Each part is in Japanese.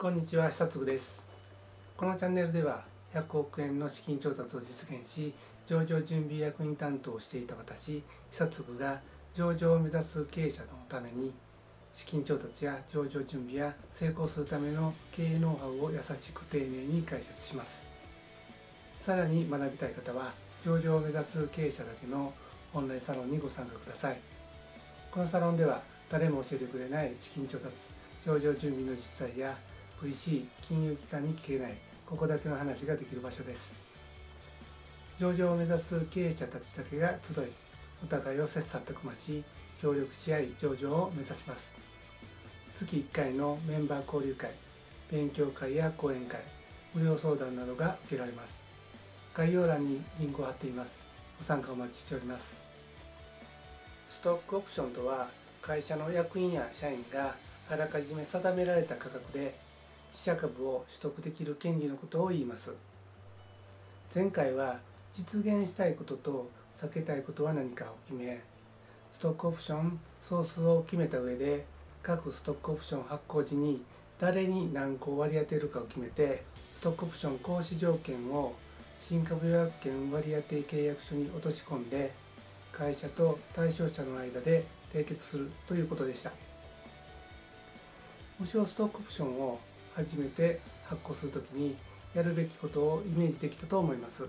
こんにちは久嗣です。このチャンネルでは100億円の資金調達を実現し上場準備役員担当をしていた私久嗣が上場を目指す経営者のために資金調達や上場準備や成功するための経営ノウハウを優しく丁寧に解説します。さらに学びたい方は上場を目指す経営者だけのオンラインサロンにご参加ください。このサロンでは誰も教えてくれない資金調達上場準備の実際や VC 金融機関に聞けないここだけの話ができる場所です。上場を目指す経営者たちだけが集いお互いを切磋琢磨し協力し合い上場を目指します。月1回のメンバー交流会勉強会や講演会無料相談などが受けられます。概要欄にリンクを貼っています。ご参加お待ちしております。ストックオプションとは会社の役員や社員があらかじめ定められた価格で自社株を取得できる権利のことを言います。前回は実現したいことと避けたいことは何かを決めストックオプション総数を決めた上で各ストックオプション発行時に誰に何個割り当てるかを決めてストックオプション行使条件を新株予約権割当て契約書に落とし込んで会社と対象者の間で締結するということでした。無償ストックオプションを初めて発行するときにやるべきことをイメージできたと思います。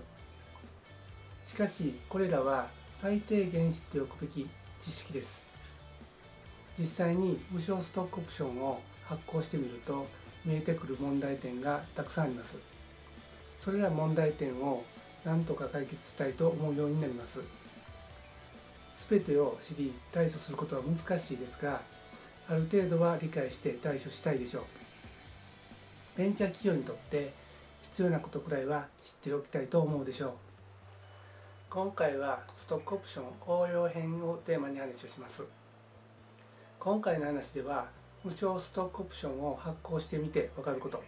しかしこれらは最低限知っておくべき知識です。実際に無償ストックオプションを発行してみると見えてくる問題点がたくさんあります。それら問題点を何とか解決したいと思うようになります。全てを知り対処することは難しいですがある程度は理解して対処したいでしょう。ベンチャー企業にとって必要なことくらいは知っておきたいと思うでしょう。今回はストックオプション応用編をテーマに話をします。今回の話では無償ストックオプションを発行してみて分かること。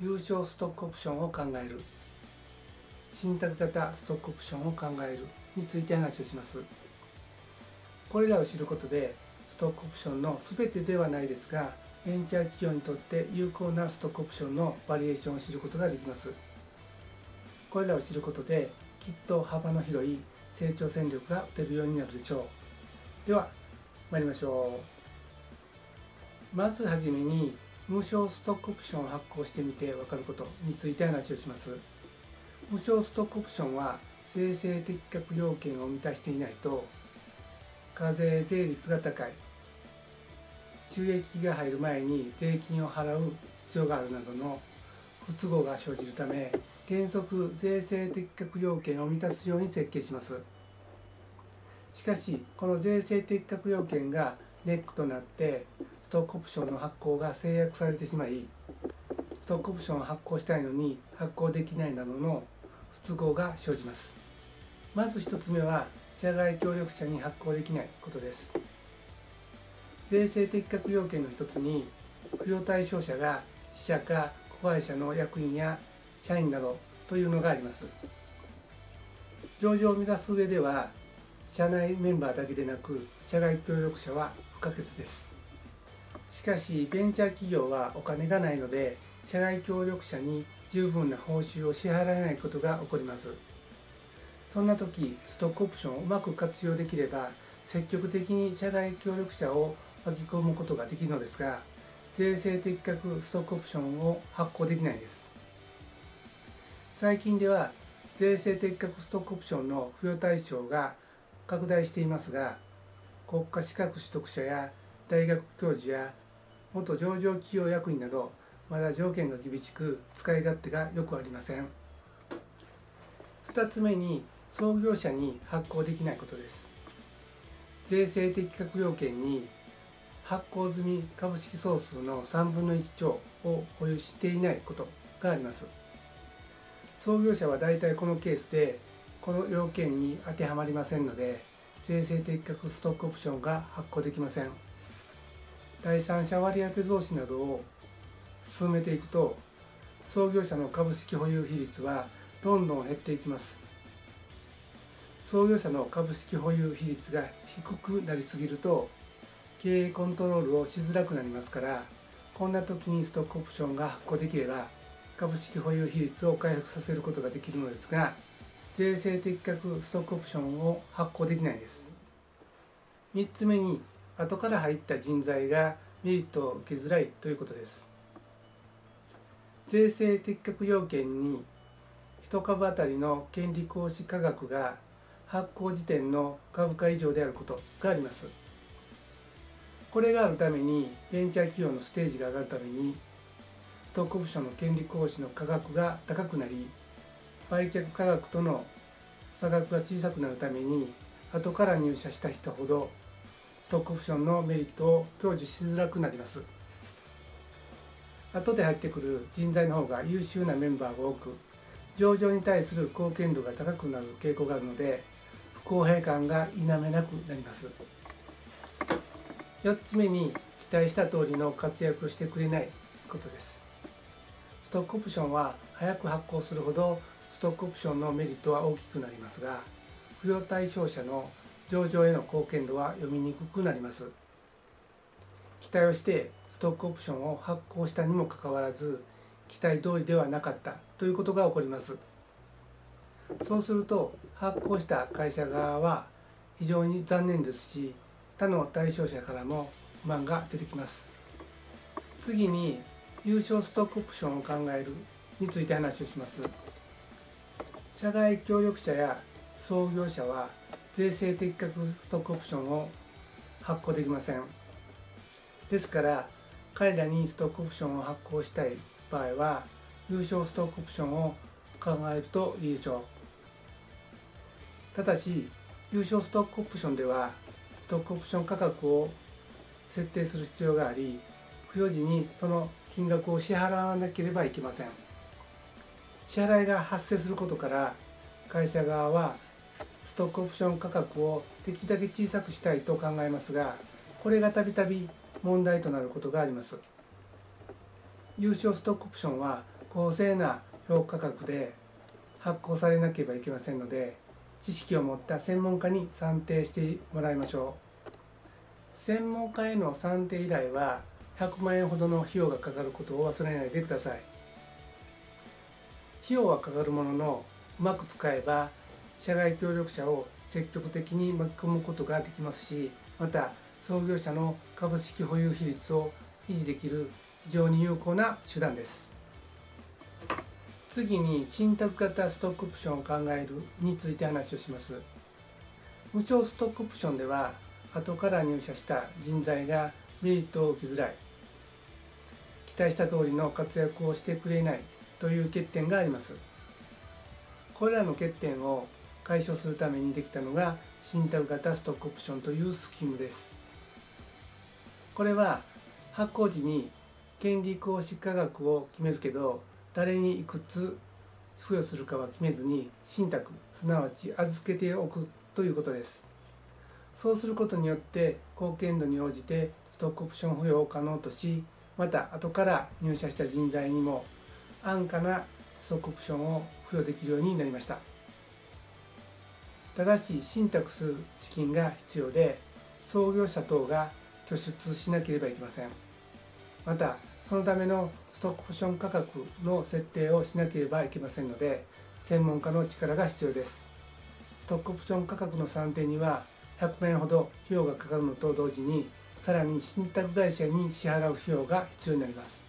優勝ストックオプションを考える。信託型ストックオプションを考えるについて話をします。これらを知ることでストックオプションの全てではないですがベンチャー企業にとって有効なストックオプションのバリエーションを知ることができます。これらを知ることできっと幅の広い成長戦略が打てるようになるでしょう。では参りましょう。まずはじめに無償ストックオプションを発行してみて分かることについて話をします。無償ストックオプションは税制適格要件を満たしていないと課税税率が高い。収益が入る前に税金を払う必要があるなどの不都合が生じるため原則税制適格要件を満たすように設計します。しかしこの税制適格要件がネックとなってストックオプションの発行が制約されてしまいストックオプションを発行したいのに発行できないなどの不都合が生じます。まず1つ目は社外協力者に発行できないことです。税制適格要件の一つに扶養対象者が自社か子会社の役員や社員などというのがあります。上場を目指す上では社内メンバーだけでなく社外協力者は不可欠です。しかしベンチャー企業はお金がないので社外協力者に十分な報酬を支払えないことが起こります。そんな時ストックオプションをうまく活用できれば積極的に社外協力者を巻き込むことができるのですが税制適格ストックオプションを発行できないです。最近では税制適格ストックオプションの付与対象が拡大していますが国家資格取得者や大学教授や元上場企業役員などまだ条件が厳しく使い勝手がよくありません。2つ目に創業者に発行できないことです。税制適格要件に発行済み株式総数の3分の1超を保有していないことがあります。創業者は大体このケースでこの要件に当てはまりませんので税制適格ストックオプションが発行できません。第三者割当増資などを進めていくと創業者の株式保有比率はどんどん減っていきます。創業者の株式保有比率が低くなりすぎると経営コントロールをしづらくなりますからこんな時にストックオプションが発行できれば株式保有比率を回復させることができるのですが税制的確ストックオプションを発行できないです。3つ目に後から入った人材がメリットを受けづらいということです。税制適格要件に1株当たりの権利行使価格が発行時点の株価以上であることがあります。これがあるためにベンチャー企業のステージが上がるためにストックオプションの権利行使の価格が高くなり売却価格との差額が小さくなるために後から入社した人ほどストックオプションのメリットを享受しづらくなります。後で入ってくる人材の方が優秀なメンバーが多く上場に対する貢献度が高くなる傾向があるので不公平感が否めなくなります。4つ目に期待した通りの活躍をしてくれないことです。ストックオプションは早く発行するほどストックオプションのメリットは大きくなりますが付与対象者の上場への貢献度は読みにくくなります。期待をしてストックオプションを発行したにもかかわらず期待通りではなかったということが起こります。そうすると発行した会社側は非常に残念ですし他の対象者からも不満が出てきます。次に優勝ストックオプションを考えるについて話をします。社外協力者や創業者は税制的確ストックオプションを発行できません。ですから彼らにストックオプションを発行したい場合は優勝ストックオプションを考えるといいでしょう。ただし優勝ストックオプションではストックオプション価格を設定する必要があり付与時にその金額を支払わなければいけません。支払いが発生することから会社側はストックオプション価格をできるだけ小さくしたいと考えますがこれがたびたび問題となることがあります。優勝ストックオプションは公正な評価額で発行されなければいけませんので知識を持った専門家に算定してもらいましょう。専門家への算定依頼は100万円ほどの費用がかかることを忘れないでください。費用はかかるもののうまく使えば社外協力者を積極的に巻き込むことができますしまた創業者の株式保有比率を維持できる非常に有効な手段です。次に信託型ストックオプションを考えるについて話をします。無償ストックオプションでは後から入社した人材がメリットを受けづらい。期待した通りの活躍をしてくれないという欠点があります。これらの欠点を解消するためにできたのが信託型ストックオプションというスキームです。これは発行時に権利行使価格を決めるけど誰にいくつ付与するかは決めずに信託すなわち預けておくということです。そうすることによって貢献度に応じてストックオプション付与を可能としまた後から入社した人材にも安価なストックオプションを付与できるようになりました。ただし信託する資金が必要で創業者等が拠出しなければいけません。またそのためのストックオプション価格の設定をしなければいけませんので専門家の力が必要です。ストックオプション価格の算定には100万円ほど費用がかかるのと同時にさらに信託会社に支払う費用が必要になります。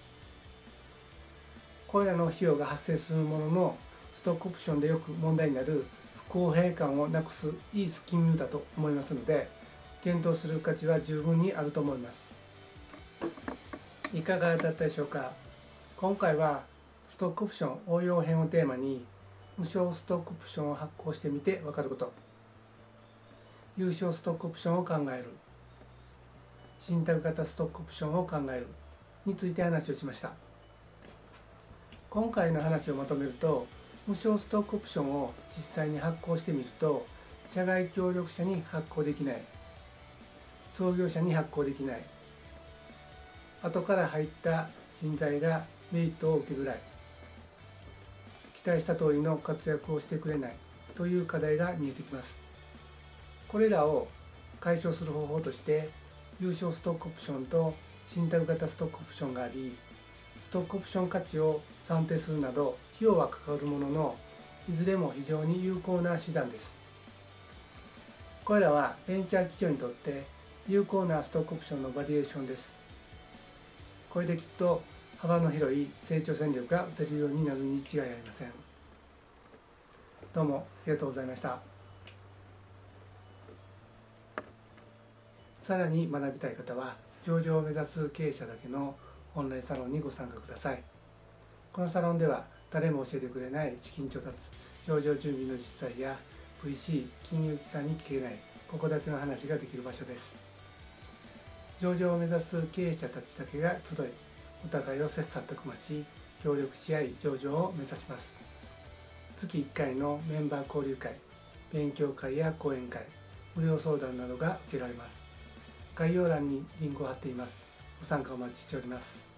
これらの費用が発生するもののストックオプションでよく問題になる不公平感をなくすいいスキムだと思いますので検討する価値は十分にあると思います。いかがだったでしょうか？今回はストックオプション応用編をテーマに無償ストックオプションを発行してみて分かること。優勝ストックオプションを考える。信託型ストックオプションを考える。について話をしました。今回の話をまとめると無償ストックオプションを実際に発行してみると社外協力者に発行できない。創業者に発行できない。後から入った人材がメリットを受けづらい。期待した通りの活躍をしてくれないという課題が見えてきます。これらを解消する方法として優勝ストックオプションと信託型ストックオプションがありストックオプション価値を算定するなど費用はかかるもののいずれも非常に有効な手段です。これらはベンチャー企業にとって有効なストックオプションのバリエーションです。これできっと幅の広い成長戦略が打てるようになるに違いありません。どうもありがとうございました。さらに学びたい方は上場を目指す経営者だけのオンラインサロンにご参加ください。このサロンでは誰も教えてくれない資金調達上場準備の実際や VC 金融機関に聞けないここだけの話ができる場所です。上場を目指す経営者たちだけが集いお互いを切磋琢磨し協力し合い上場を目指します。月1回のメンバー交流会勉強会や講演会無料相談などが受けられます。概要欄にリンクを貼っています。ご参加お待ちしております。